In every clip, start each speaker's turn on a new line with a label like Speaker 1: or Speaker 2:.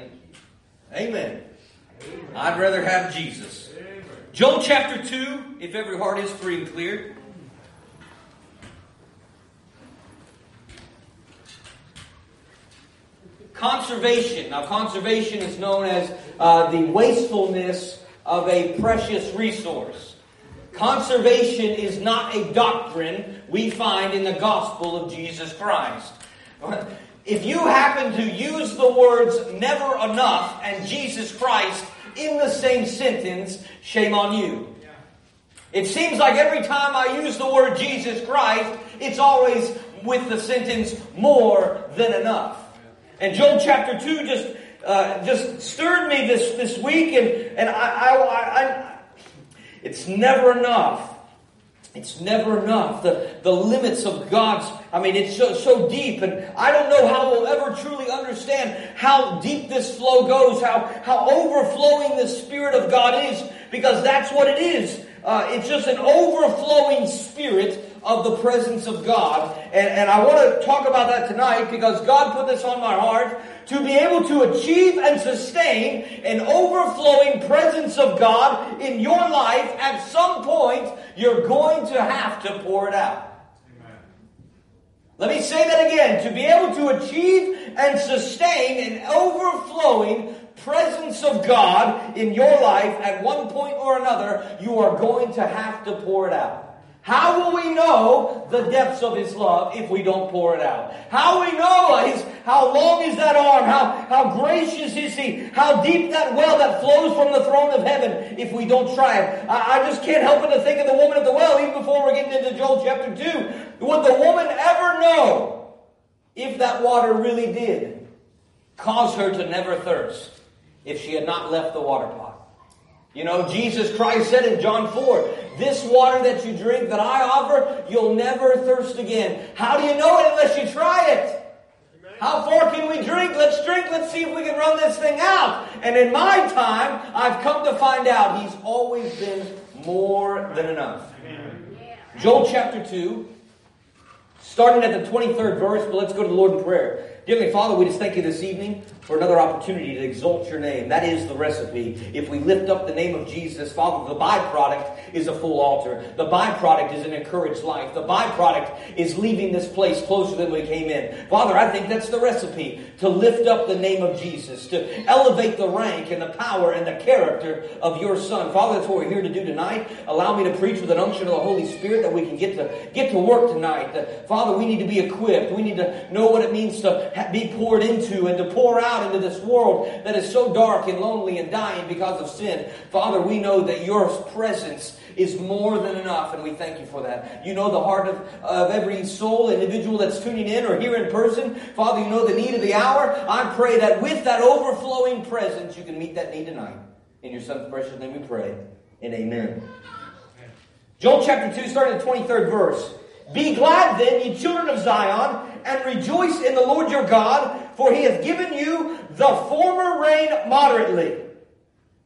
Speaker 1: Thank you. Amen. Amen. I'd rather have Jesus. Amen. Joel chapter 2, if every heart is free and clear. Conservation. Now, conservation is known as uh, the wastefulness of a precious resource. Conservation is not a doctrine we find in the gospel of Jesus Christ. If you happen to use the words never enough and Jesus Christ in the same sentence, shame on you. It seems like every time I use the word Jesus Christ, it's always with the sentence more than enough. And Joel chapter 2 just uh, just stirred me this, this week, and, and I, I, I, it's never enough. It's never enough. The, the limits of God's, I mean, it's so, so deep, and I don't know how we'll ever truly understand how deep this flow goes, how, how overflowing the Spirit of God is, because that's what it is. Uh, it's just an overflowing spirit of the presence of God. And, and I want to talk about that tonight because God put this on my heart to be able to achieve and sustain an overflowing presence of God in your life. At some point, you're going to have to pour it out. Let me say that again. To be able to achieve and sustain an overflowing presence of God in your life at one point or another, you are going to have to pour it out. How will we know the depths of His love if we don't pour it out? How we know his, how long is that arm? How, how gracious is He? How deep that well that flows from the throne of heaven if we don't try it? I, I just can't help but to think of the woman at the well even before we're getting into Joel chapter 2. Would the woman ever know if that water really did cause her to never thirst? if she had not left the water pot. You know, Jesus Christ said in John 4, this water that you drink that I offer, you'll never thirst again. How do you know it unless you try it? How far can we drink? Let's drink. Let's see if we can run this thing out. And in my time, I've come to find out He's always been more than enough. Joel chapter 2, starting at the 23rd verse, but let's go to the Lord in prayer. Dearly Father, we just thank you this evening for another opportunity to exalt your name. That is the recipe. If we lift up the name of Jesus, Father, the byproduct is a full altar. The byproduct is an encouraged life. The byproduct is leaving this place closer than we came in. Father, I think that's the recipe to lift up the name of Jesus, to elevate the rank and the power and the character of your Son. Father, that's what we're here to do tonight. Allow me to preach with an unction of the Holy Spirit that we can get to get to work tonight. Father, we need to be equipped. We need to know what it means to be poured into and to pour out into this world that is so dark and lonely and dying because of sin. Father, we know that your presence is more than enough, and we thank you for that. You know the heart of, of every soul, individual that's tuning in or here in person. Father, you know the need of the hour. I pray that with that overflowing presence, you can meet that need tonight. In your son's precious name we pray. And amen. Joel chapter 2, starting the 23rd verse. Be glad then, ye children of Zion, and rejoice in the Lord your God, for he hath given you the former rain moderately.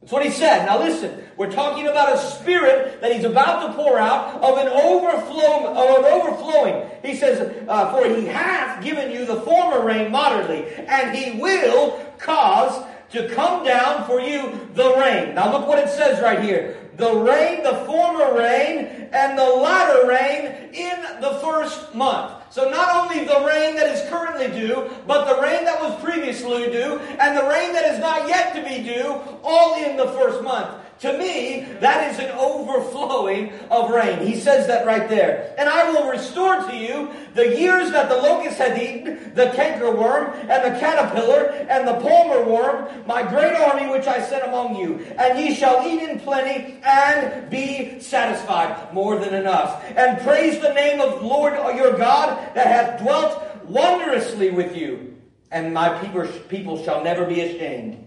Speaker 1: That's what he said. Now listen, we're talking about a spirit that he's about to pour out of an overflow, of an overflowing. He says, uh, for he hath given you the former rain moderately, and he will cause to come down for you the rain. Now look what it says right here the rain, the former rain, and the latter rain in the first month. So not only the rain that is currently due, but the rain that was previously due, and the rain that is not yet to be due, all in the first month. To me, that is an overflowing of rain. He says that right there. And I will restore to you the years that the locust hath eaten, the cankerworm, and the caterpillar, and the palmer worm, my great army which I sent among you. And ye shall eat in plenty and be satisfied. More than enough. And praise the name of Lord your God that hath dwelt wondrously with you. And my people, people shall never be ashamed.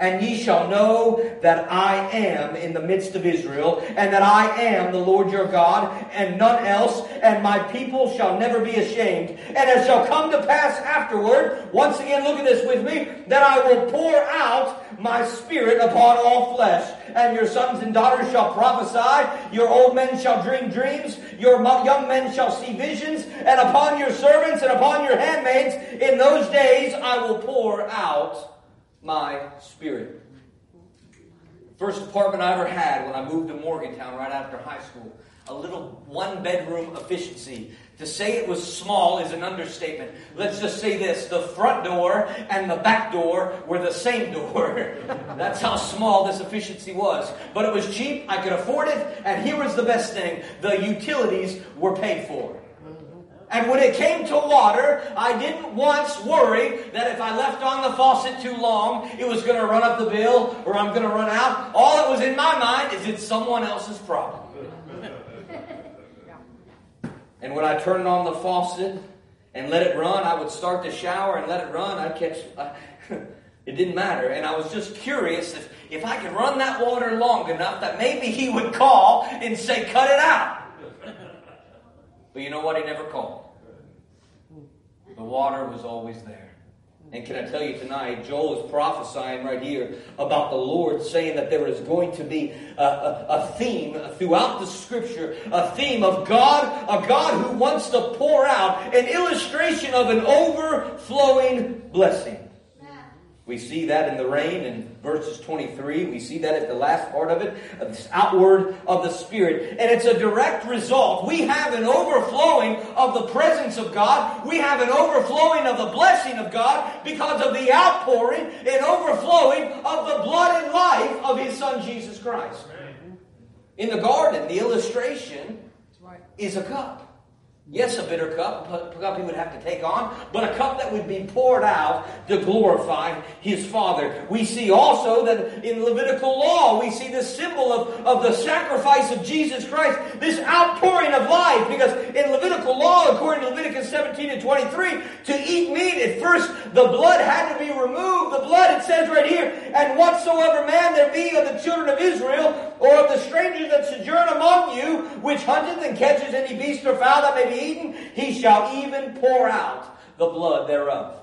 Speaker 1: And ye shall know that I am in the midst of Israel, and that I am the Lord your God, and none else, and my people shall never be ashamed. And it shall come to pass afterward, once again look at this with me, that I will pour out my spirit upon all flesh. And your sons and daughters shall prophesy, your old men shall dream dreams, your young men shall see visions, and upon your servants and upon your handmaids in those days I will pour out my spirit. First apartment I ever had when I moved to Morgantown right after high school. A little one bedroom efficiency. To say it was small is an understatement. Let's just say this the front door and the back door were the same door. That's how small this efficiency was. But it was cheap, I could afford it, and here was the best thing the utilities were paid for. And when it came to water, I didn't once worry that if I left on the faucet too long, it was going to run up the bill or I'm going to run out. All that was in my mind is it's someone else's problem. and when I turned on the faucet and let it run, I would start the shower and let it run. I'd catch. Uh, it didn't matter. And I was just curious if, if I could run that water long enough that maybe he would call and say, cut it out. But you know what? He never called. The water was always there. And can I tell you tonight, Joel is prophesying right here about the Lord saying that there is going to be a, a, a, theme throughout the scripture, a theme of God, a God who wants to pour out an illustration of an overflowing blessing. We see that in the rain in verses 23. We see that at the last part of it, of this outward of the Spirit. And it's a direct result. We have an overflowing of the presence of God. We have an overflowing of the blessing of God because of the outpouring and overflowing of the blood and life of His Son Jesus Christ. In the garden, the illustration is a cup. Yes, a bitter cup, a cup he would have to take on, but a cup that would be poured out to glorify his Father. We see also that in Levitical law, we see the symbol of, of the sacrifice of Jesus Christ, this outpouring of life, because in Levitical law, according to Leviticus 17 and 23, to eat meat, at first the blood had to be removed. The blood, it says right here, and whatsoever man there be of the children of Israel, or of the stranger that sojourn among you, which hunteth and catches any beast or fowl that may be eaten, he shall even pour out the blood thereof.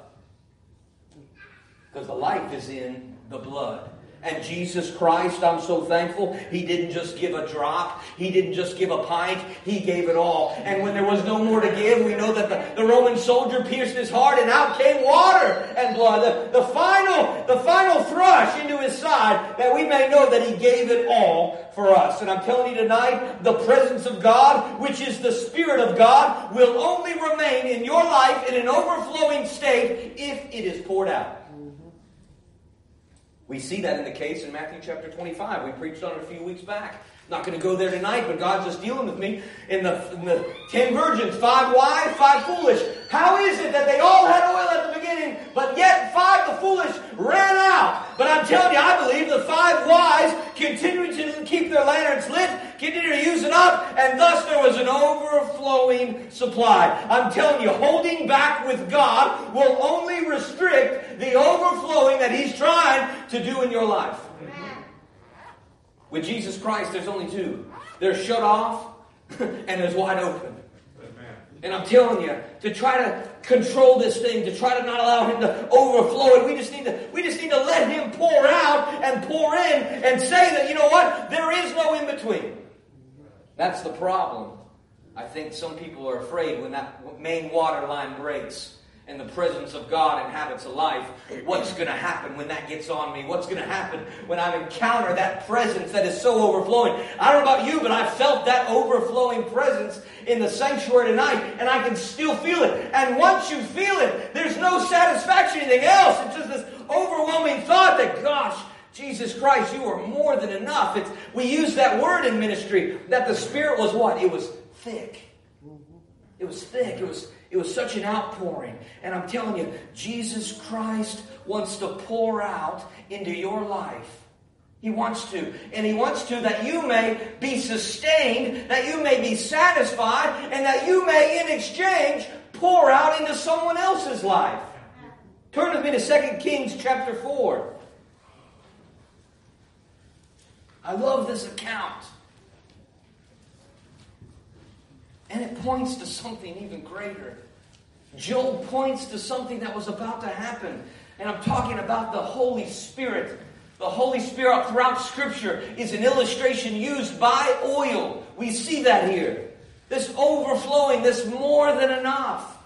Speaker 1: Because the life is in the blood. And Jesus Christ, I'm so thankful, He didn't just give a drop. He didn't just give a pint. He gave it all. And when there was no more to give, we know that the, the Roman soldier pierced his heart and out came water and blood. The, the, final, the final thrush into his side that we may know that He gave it all for us. And I'm telling you tonight, the presence of God, which is the Spirit of God, will only remain in your life in an overflowing state if it is poured out. We see that in the case in Matthew chapter 25. We preached on it a few weeks back. Not going to go there tonight, but God's just dealing with me in the, in the ten virgins, five wise, five foolish. How is it that they all had oil at the beginning, but yet five, the foolish, ran out? But I'm telling you, I believe the five wise continued to keep their lanterns lit, continued to use it up, and thus there was an overflowing supply. I'm telling you, holding back with God will only restrict the overflowing that He's trying to do in your life. With Jesus Christ, there's only two. There's shut off and there's wide open. And I'm telling you, to try to control this thing, to try to not allow him to overflow it, we just need to we just need to let him pour out and pour in and say that, you know what, there is no in between. That's the problem. I think some people are afraid when that main water line breaks and the presence of God inhabits a life, what's going to happen when that gets on me? What's going to happen when I encounter that presence that is so overflowing? I don't know about you, but I felt that overflowing presence in the sanctuary tonight, and I can still feel it. And once you feel it, there's no satisfaction, anything else. It's just this overwhelming thought that, gosh, Jesus Christ, you are more than enough. It's, we use that word in ministry that the Spirit was what? It was thick. It was thick. It was it was such an outpouring. And I'm telling you, Jesus Christ wants to pour out into your life. He wants to. And He wants to that you may be sustained, that you may be satisfied, and that you may, in exchange, pour out into someone else's life. Turn with me to 2 Kings chapter 4. I love this account. And it points to something even greater. Job points to something that was about to happen. And I'm talking about the Holy Spirit. The Holy Spirit throughout Scripture is an illustration used by oil. We see that here. This overflowing, this more than enough.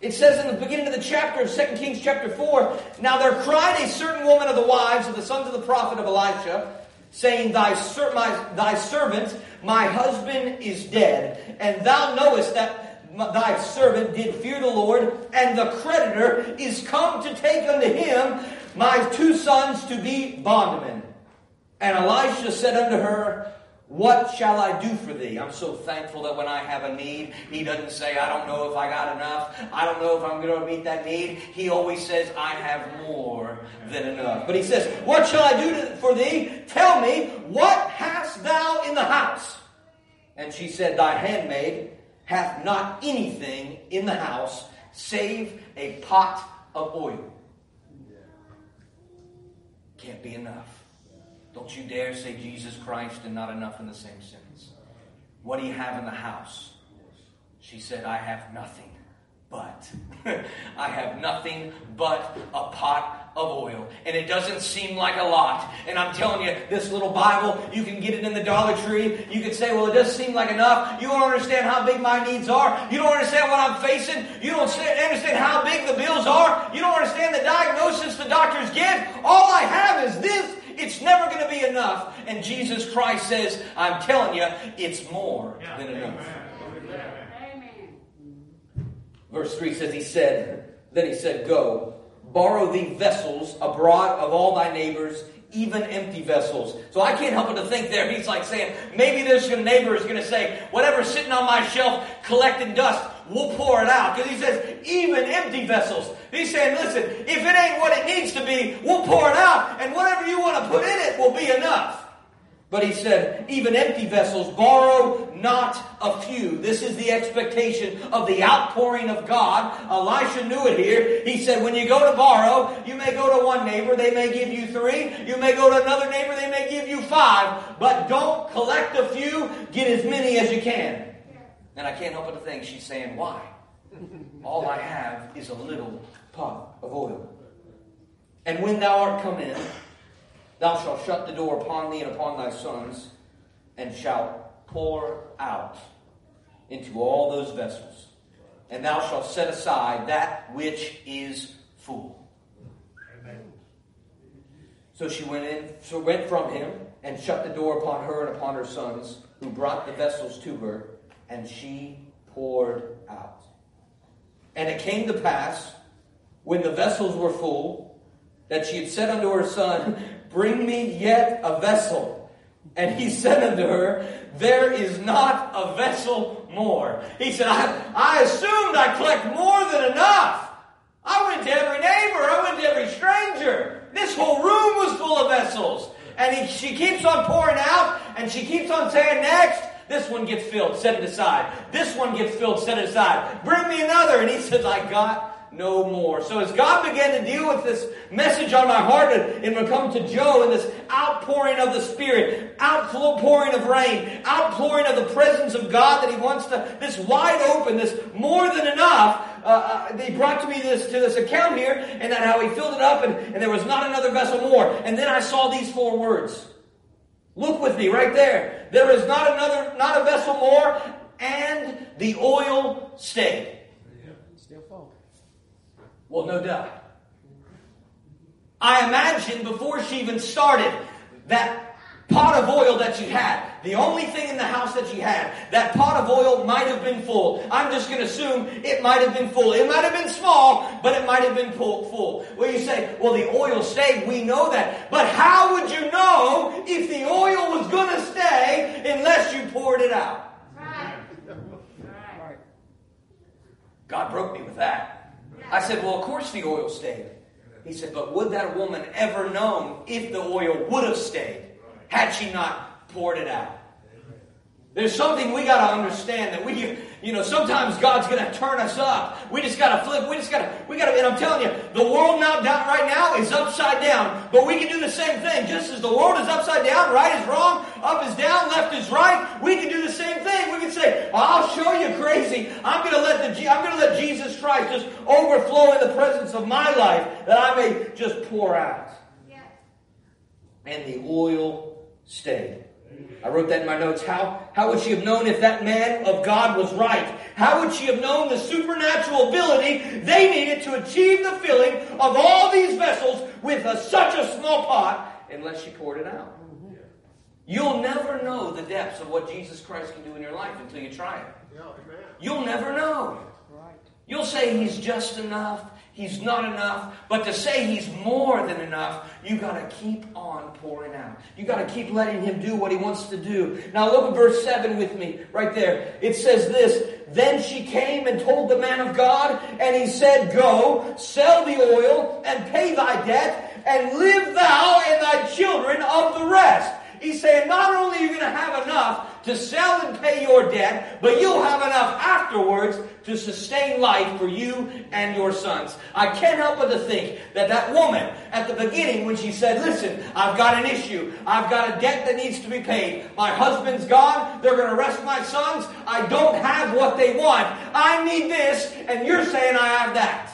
Speaker 1: It says in the beginning of the chapter of 2 Kings chapter 4, Now there cried a certain woman of the wives of the sons of the prophet of Elisha, saying, Thy, ser- my, thy servant, my husband, is dead, and thou knowest that thy servant did fear the Lord, and the creditor is come to take unto him my two sons to be bondmen. And Elisha said unto her, what shall I do for thee? I'm so thankful that when I have a need, he doesn't say, I don't know if I got enough. I don't know if I'm going to meet that need. He always says, I have more than enough. But he says, What shall I do for thee? Tell me, what hast thou in the house? And she said, Thy handmaid hath not anything in the house save a pot of oil. Can't be enough. Don't you dare say Jesus Christ and not enough in the same sentence. What do you have in the house? She said, I have nothing but. I have nothing but a pot of oil. And it doesn't seem like a lot. And I'm telling you, this little Bible, you can get it in the Dollar Tree. You can say, well, it does seem like enough. You don't understand how big my needs are. You don't understand what I'm facing. You don't understand how big the bills are. You don't understand the diagnosis the doctors give. All I have is this it's never going to be enough. And Jesus Christ says, I'm telling you, it's more yeah. than enough. Amen. Verse 3 says, He said, Then he said, Go, borrow thee vessels abroad of all thy neighbors, even empty vessels. So I can't help but to think there, he's like saying, maybe this neighbor is going to say, whatever's sitting on my shelf collecting dust, we'll pour it out. Because he says, even empty vessels. He's saying, listen, if it ain't what it needs to be, we'll pour it out, and whatever you want to put in it will be enough. But he said, even empty vessels, borrow not a few. This is the expectation of the outpouring of God. Elisha knew it here. He said, when you go to borrow, you may go to one neighbor, they may give you three. You may go to another neighbor, they may give you five. But don't collect a few, get as many as you can. And I can't help but to think she's saying, why? All I have is a little pot of oil. And when thou art come in, thou shalt shut the door upon thee and upon thy sons, and shalt pour out into all those vessels. And thou shalt set aside that which is full. Amen. So she went in, so went from him, and shut the door upon her and upon her sons, who brought the vessels to her, and she poured out. And it came to pass, when the vessels were full, that she had said unto her son, Bring me yet a vessel. And he said unto her, There is not a vessel more. He said, I, I assumed I collect more than enough. I went to every neighbor, I went to every stranger. This whole room was full of vessels. And he, she keeps on pouring out, and she keeps on saying, Next, this one gets filled, set it aside. This one gets filled, set it aside. Bring me another. And he says, I got no more. So as God began to deal with this message on my heart and, and come to Joel and this outpouring of the Spirit, outpouring of rain, outpouring of the presence of God that He wants to, this wide open, this more than enough, uh, uh, they brought to me this to this account here, and that how he filled it up, and, and there was not another vessel more. And then I saw these four words. Look with me right there. There is not another, not a vessel more, and the oil stayed. Still full. Well, no doubt. I imagine before she even started that pot of oil that she had, the only thing in the house that she had, that pot of oil might have been full. I'm just going to assume it might have been full. It might have been small, but it might have been full. Well, you say, well, the oil stayed. We know that. But how would you know if the oil was going to stay unless you poured it out? Right. Right. God broke me with that. I said, well, of course the oil stayed. He said, but would that woman ever known if the oil would have stayed? Had she not poured it out. There's something we got to understand that we, you know, sometimes God's going to turn us up. We just got to flip. We just got to, we got to, and I'm telling you, the world now down right now is upside down. But we can do the same thing. Just as the world is upside down, right is wrong, up is down, left is right. We can do the same thing. We can say, well, "I'll show you crazy. I'm going to let the, I'm going to let Jesus Christ just overflow in the presence of my life that I may just pour out." And the oil stayed. I wrote that in my notes. How, how would she have known if that man of God was right? How would she have known the supernatural ability they needed to achieve the filling of all these vessels with a, such a small pot unless she poured it out? You'll never know the depths of what Jesus Christ can do in your life until you try it. You'll never know. You'll say he's just enough he's not enough. But to say he's more than enough, you got to keep on pouring out. You got to keep letting him do what he wants to do. Now look at verse 7 with me right there. It says this Then she came and told the man of God, and he said, Go, sell the oil, and pay thy debt, and live thou and thy children of the rest. He's saying, Not only are you going to have enough, to sell and pay your debt, but you'll have enough afterwards to sustain life for you and your sons. I can't help but to think that that woman at the beginning when she said, listen, I've got an issue. I've got a debt that needs to be paid. My husband's gone. They're going to arrest my sons. I don't have what they want. I need this. And you're saying I have that.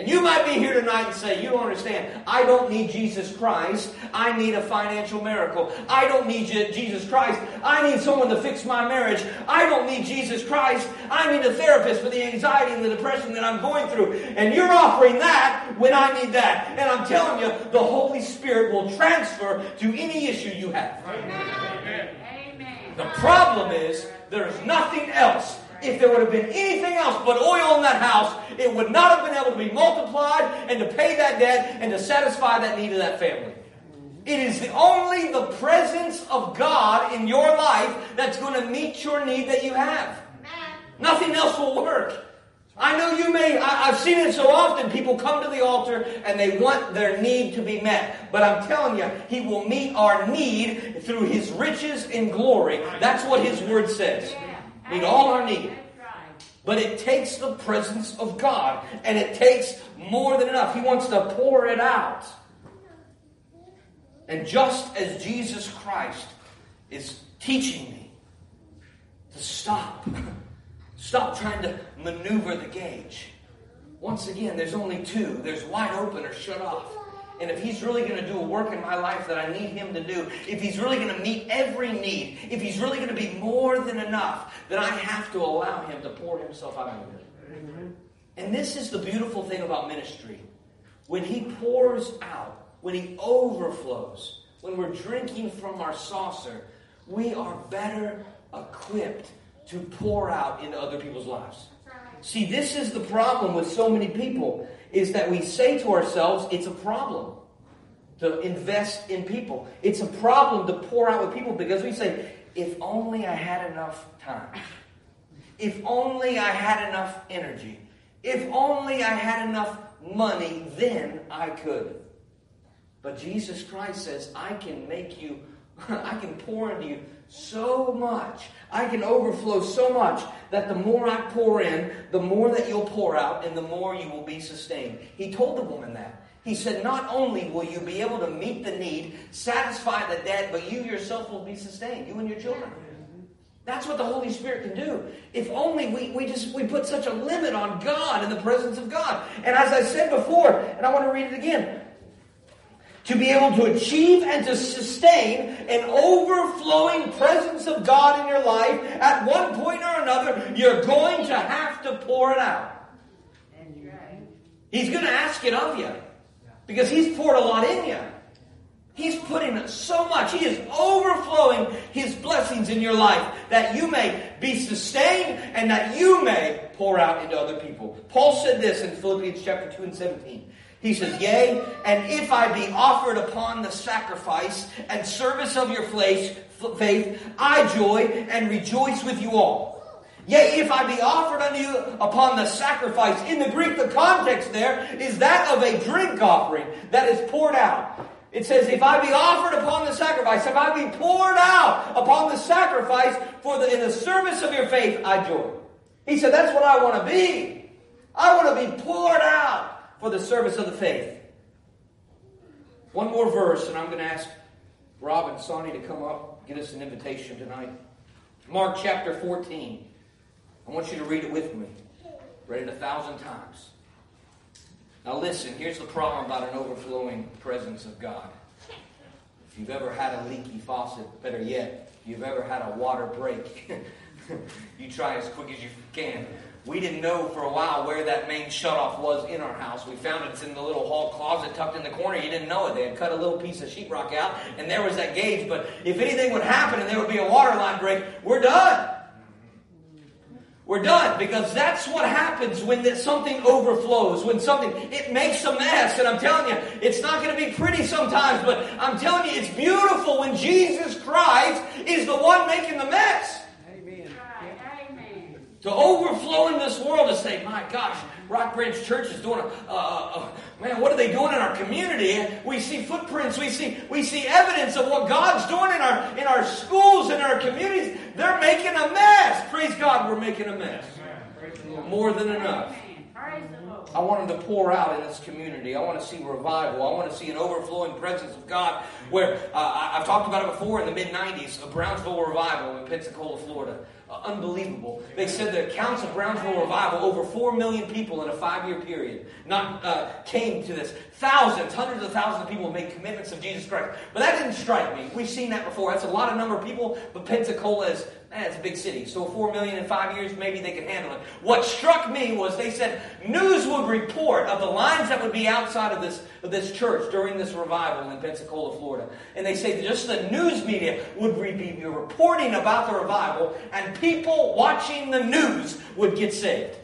Speaker 1: And you might be here tonight and say, You don't understand. I don't need Jesus Christ. I need a financial miracle. I don't need Jesus Christ. I need someone to fix my marriage. I don't need Jesus Christ. I need a therapist for the anxiety and the depression that I'm going through. And you're offering that when I need that. And I'm telling you, the Holy Spirit will transfer to any issue you have. Amen. The problem is, there's nothing else if there would have been anything else but oil in that house, it would not have been able to be multiplied and to pay that debt and to satisfy that need of that family. It is the only the presence of God in your life that's going to meet your need that you have. Nothing else will work. I know you may, I, have seen it so often. People come to the altar and they want their need to be met. But I'm telling you, He will meet our need through His riches and glory. That's what His Word says meet all our need. But it takes the presence of God, and it takes more than enough. He wants to pour it out. And just as Jesus Christ is teaching me to stop, stop trying to maneuver the gauge. Once again, there's only two there's wide open or shut off. And if He's really going to do a work in my life that I need Him to do, if He's really going to meet every need, if He's really going to be more than enough, then I have to allow Him to pour Himself out of me. And this is the beautiful thing about ministry. When He pours out, when He overflows, when we're drinking from our saucer, we are better equipped to pour out into other people's lives. See, this is the problem with so many people is that we say to ourselves, it's a problem to invest in people. It's a problem to pour out with people because we say, if only I had enough time. If only I had enough energy. If only I had enough money, then I could. But Jesus Christ says, I can make you, I can pour into you so much. I can overflow so much that the more I pour in, the more that you'll pour out, and the more you will be sustained. He told the woman that. He said, Not only will you be able to meet the need, satisfy the debt, but you yourself will be sustained, you and your children. That's what the Holy Spirit can do. If only we, we just we put such a limit on God in the presence of God. And as I said before, and I want to read it again, to be able to achieve and to sustain an overflowing presence of God in your life, at one point or another, you're going to have to pour it out. He's going to ask it of you because He's poured a lot in you. He's putting so much. He is overflowing His blessings in your life that you may be sustained and that you may pour out into other people. Paul said this in Philippians chapter 2 and 17. He says, Yea, and if I be offered upon the sacrifice and service of your faith, I joy and rejoice with you all. Yea, if I be offered unto you upon the sacrifice. In the Greek, the context there is that of a drink offering that is poured out. It says, if I be offered upon the sacrifice, if I be poured out upon the sacrifice for the, in the service of your faith, I joy. He said, that's what I want to be. I want to be poured out for the service of the faith. One more verse, and I'm going to ask Rob and Sonny to come up, get us an invitation tonight. Mark chapter 14. I want you to read it with me. Read it a thousand times. Now listen, here's the problem about an overflowing presence of God. If you've ever had a leaky faucet, better yet, if you've ever had a water break, you try as quick as you can. We didn't know for a while where that main shutoff was in our house. We found it. It's in the little hall closet tucked in the corner. You didn't know it. They had cut a little piece of sheetrock out, and there was that gauge. But if anything would happen and there would be a water line break, we're done. We're done because that's what happens when something overflows, when something, it makes a mess. And I'm telling you, it's not going to be pretty sometimes, but I'm telling you, it's beautiful when Jesus Christ is the one making the mess. To overflow in this world to say, my gosh, Rock Branch Church is doing a, man, what are they doing in our community? We see footprints, we see, we see evidence of what God's doing in our, in our schools, in our communities. They're making a mess. Praise God, we're making a mess. More than enough. I want them to pour out in this community. I want to see revival. I want to see an overflowing presence of God. Where uh, I've talked about it before in the mid 90s, a Brownsville revival in Pensacola, Florida. Unbelievable. They said the accounts of Brownsville revival, over 4 million people in a five year period, not uh, came to this. Thousands, hundreds of thousands of people made commitments of Jesus Christ. But that didn't strike me. We've seen that before. That's a lot of number of people, but Pensacola is Eh, it's a big city, so four million in five years, maybe they could handle it. What struck me was they said news would report of the lines that would be outside of this, of this church during this revival in Pensacola, Florida. And they say just the news media would be reporting about the revival, and people watching the news would get saved.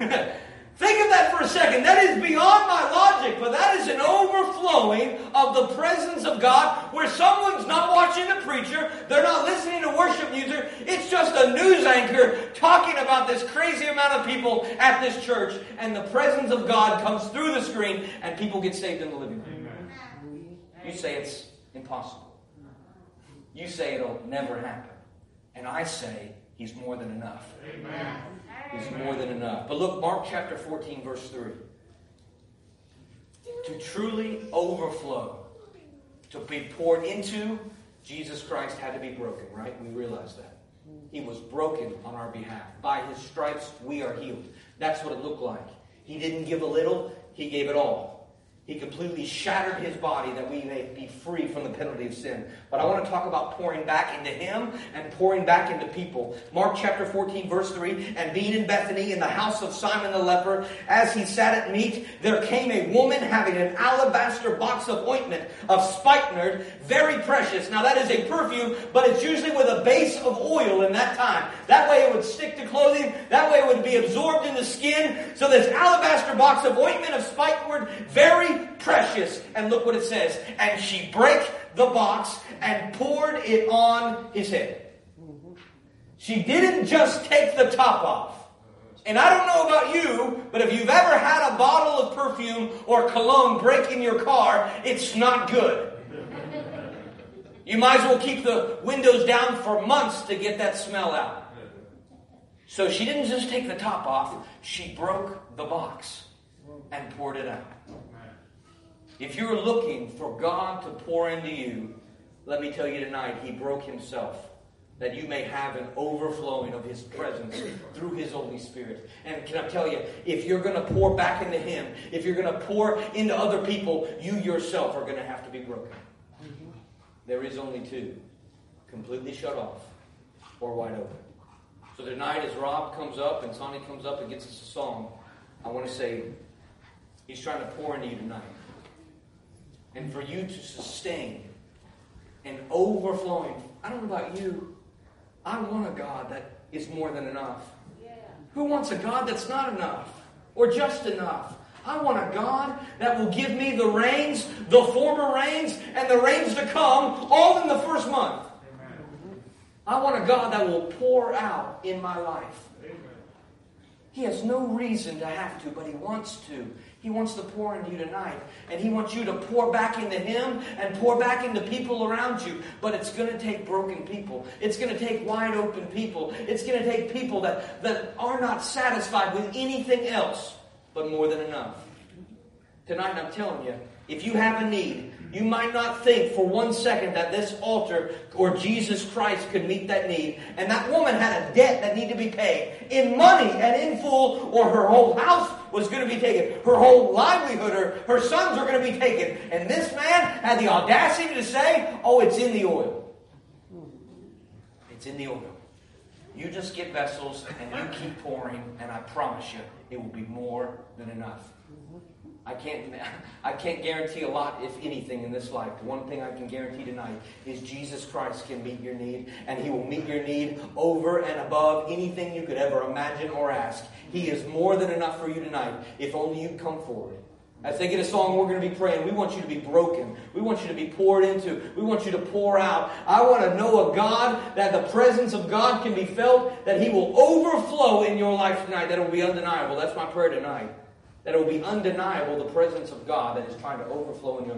Speaker 1: Yeah. Think of that for a second. That is beyond my logic, but that is an overflowing of the presence of God where someone's not watching the preacher, they're not listening to worship music. It's just a news anchor talking about this crazy amount of people at this church, and the presence of God comes through the screen, and people get saved in the living room. You say it's impossible. You say it'll never happen. And I say he's more than enough. Amen is more than enough. But look, Mark chapter 14, verse 3. To truly overflow, to be poured into, Jesus Christ had to be broken, right? We realize that. He was broken on our behalf. By his stripes, we are healed. That's what it looked like. He didn't give a little, he gave it all. He completely shattered his body that we may be free from the penalty of sin. But I want to talk about pouring back into him and pouring back into people. Mark chapter 14, verse 3 And being in Bethany, in the house of Simon the leper, as he sat at meat, there came a woman having an alabaster box of ointment of spikenard, very precious. Now that is a perfume, but it's usually with a base of oil in that time. That way it would stick to clothing, that way it would be absorbed in the skin. So this alabaster box of ointment of spikenard, very precious. And look what it says. And she brake the box and poured it on his head. She didn't just take the top off. And I don't know about you, but if you've ever had a bottle of perfume or cologne break in your car, it's not good. You might as well keep the windows down for months to get that smell out. So she didn't just take the top off, she broke the box and poured it out. If you're looking for God to pour into you, let me tell you tonight, He broke Himself that you may have an overflowing of His presence through His Holy Spirit. And can I tell you, if you're going to pour back into Him, if you're going to pour into other people, you yourself are going to have to be broken. There is only two completely shut off or wide open. So tonight, as Rob comes up and Sonny comes up and gets us a song, I want to say, He's trying to pour into you tonight and for you to sustain and overflowing. I don't know about you. I want a God that is more than enough. Yeah. Who wants a God that's not enough or just enough? I want a God that will give me the rains, the former rains, and the rains to come, all in the first month. Amen. I want a God that will pour out in my life. Amen. He has no reason to have to, but He wants to. He wants to pour into you tonight. And He wants you to pour back into Him and pour back into people around you. But it's going to take broken people. It's going to take wide open people. It's going to take people that, that are not satisfied with anything else but more than enough. Tonight, I'm telling you, if you have a need, you might not think for one second that this altar or Jesus Christ could meet that need. And that woman had a debt that needed to be paid in money and in full, or her whole house was going to be taken. Her whole livelihood, her, her sons were going to be taken. And this man had the audacity to say, Oh, it's in the oil. It's in the oil. You just get vessels and you keep pouring, and I promise you, it will be more than enough. I can't, I can't guarantee a lot, if anything, in this life. The One thing I can guarantee tonight is Jesus Christ can meet your need, and He will meet your need over and above anything you could ever imagine or ask. He is more than enough for you tonight, if only you come forward. As they get a song, we're going to be praying. We want you to be broken. We want you to be poured into. We want you to pour out. I want to know a God that the presence of God can be felt, that He will overflow in your life tonight, that will be undeniable. That's my prayer tonight. That it will be undeniable the presence of God that is trying to overflow in your life.